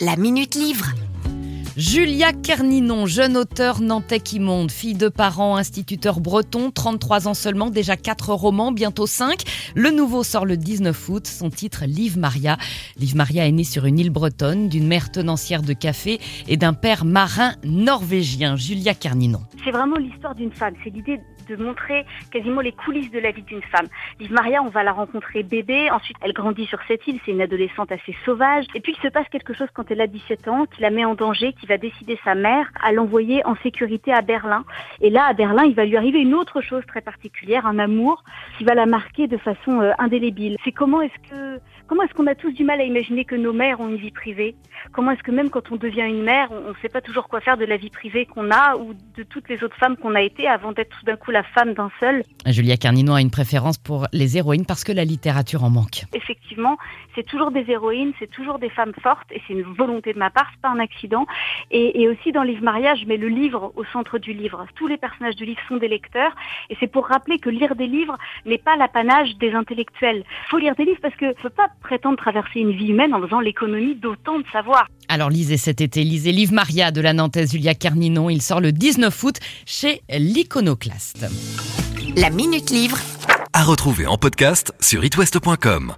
La Minute Livre. Julia Kerninon, jeune auteur nantais qui monte, fille de parents instituteurs bretons, 33 ans seulement, déjà 4 romans, bientôt 5. Le nouveau sort le 19 août, son titre Liv Maria. Liv Maria est née sur une île bretonne, d'une mère tenancière de café et d'un père marin norvégien, Julia Kerninon. C'est vraiment l'histoire d'une femme, c'est l'idée de montrer quasiment les coulisses de la vie d'une femme. Liv Maria, on va la rencontrer bébé, ensuite elle grandit sur cette île, c'est une adolescente assez sauvage, et puis il se passe quelque chose quand elle a 17 ans qui la met en danger, va décider sa mère à l'envoyer en sécurité à Berlin. Et là, à Berlin, il va lui arriver une autre chose très particulière, un amour qui va la marquer de façon euh, indélébile. C'est comment est-ce que comment est-ce qu'on a tous du mal à imaginer que nos mères ont une vie privée? Comment est-ce que même quand on devient une mère, on ne sait pas toujours quoi faire de la vie privée qu'on a ou de toutes les autres femmes qu'on a été avant d'être tout d'un coup la femme d'un seul? Julia Carnino a une préférence pour les héroïnes parce que la littérature en manque. Effectivement, c'est toujours des héroïnes, c'est toujours des femmes fortes et c'est une volonté de ma part, c'est pas un accident. Et, aussi dans Livre Mariage, je mets le livre au centre du livre. Tous les personnages du livre sont des lecteurs et c'est pour rappeler que lire des livres n'est pas l'apanage des intellectuels. Il faut lire des livres parce que ne peut pas prétendre traverser une vie humaine en faisant l'économie d'autant de savoir. Alors lisez cet été, lisez Livre Maria de la Nantaise Julia Carninon. Il sort le 19 août chez l'Iconoclaste. La Minute Livre. À retrouver en podcast sur itwest.com.